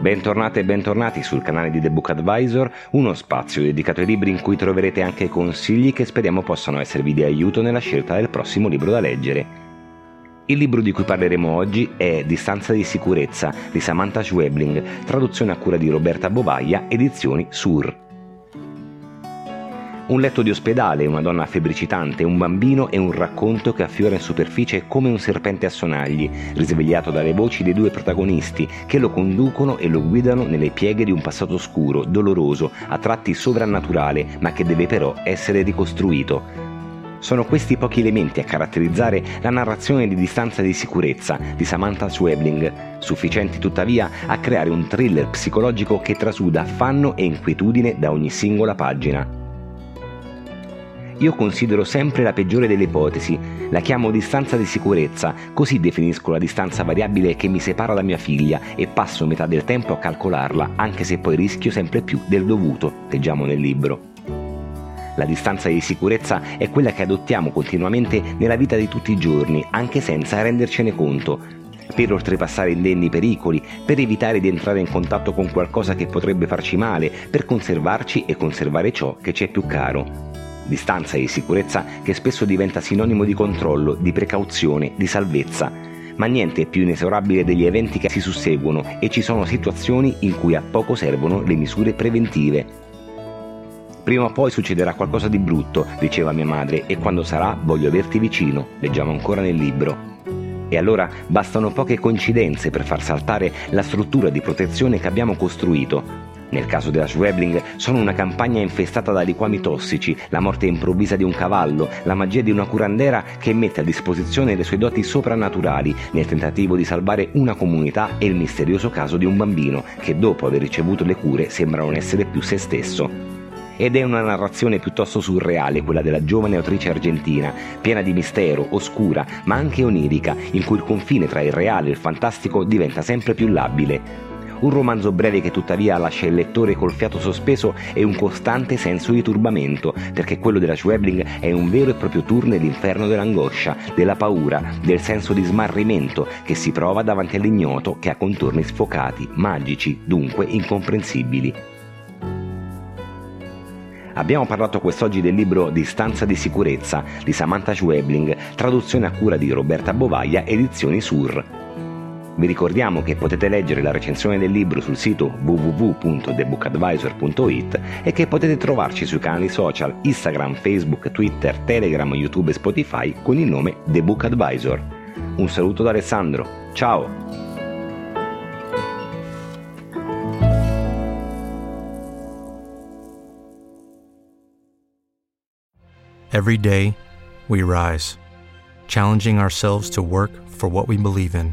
Bentornate e bentornati sul canale di The Book Advisor, uno spazio dedicato ai libri in cui troverete anche consigli che speriamo possano esservi di aiuto nella scelta del prossimo libro da leggere. Il libro di cui parleremo oggi è Distanza di sicurezza di Samantha Schwebling, traduzione a cura di Roberta Bovaglia, edizioni Sur. Un letto di ospedale, una donna febbricitante, un bambino e un racconto che affiora in superficie come un serpente a sonagli, risvegliato dalle voci dei due protagonisti che lo conducono e lo guidano nelle pieghe di un passato oscuro, doloroso, a tratti sovrannaturale, ma che deve però essere ricostruito. Sono questi pochi elementi a caratterizzare la narrazione di distanza di sicurezza di Samantha Schwebling, sufficienti tuttavia a creare un thriller psicologico che trasuda affanno e inquietudine da ogni singola pagina. Io considero sempre la peggiore delle ipotesi, la chiamo distanza di sicurezza, così definisco la distanza variabile che mi separa da mia figlia e passo metà del tempo a calcolarla, anche se poi rischio sempre più del dovuto, leggiamo nel libro. La distanza di sicurezza è quella che adottiamo continuamente nella vita di tutti i giorni, anche senza rendercene conto, per oltrepassare indenni pericoli, per evitare di entrare in contatto con qualcosa che potrebbe farci male, per conservarci e conservare ciò che ci è più caro. Distanza di sicurezza che spesso diventa sinonimo di controllo, di precauzione, di salvezza. Ma niente è più inesorabile degli eventi che si susseguono e ci sono situazioni in cui a poco servono le misure preventive. Prima o poi succederà qualcosa di brutto, diceva mia madre, e quando sarà voglio averti vicino, leggiamo ancora nel libro. E allora bastano poche coincidenze per far saltare la struttura di protezione che abbiamo costruito. Nel caso della Schwebling sono una campagna infestata da liquami tossici, la morte improvvisa di un cavallo, la magia di una curandera che mette a disposizione le sue doti soprannaturali nel tentativo di salvare una comunità e il misterioso caso di un bambino che dopo aver ricevuto le cure sembra non essere più se stesso ed è una narrazione piuttosto surreale quella della giovane autrice argentina, piena di mistero, oscura, ma anche onirica, in cui il confine tra il reale e il fantastico diventa sempre più labile. Un romanzo breve che tuttavia lascia il lettore col fiato sospeso e un costante senso di turbamento, perché quello della Schwebling è un vero e proprio tour nell'inferno dell'angoscia, della paura, del senso di smarrimento che si prova davanti all'ignoto che ha contorni sfocati, magici, dunque incomprensibili. Abbiamo parlato quest'oggi del libro Distanza di sicurezza di Samantha Schwebling, traduzione a cura di Roberta Bovaglia, edizioni Sur. Vi ricordiamo che potete leggere la recensione del libro sul sito www.thebookadvisor.it e che potete trovarci sui canali social Instagram, Facebook, Twitter, Telegram, YouTube e Spotify con il nome The Book Advisor. Un saluto da Alessandro, ciao! Every day, we rise, challenging ourselves to work for what we believe in.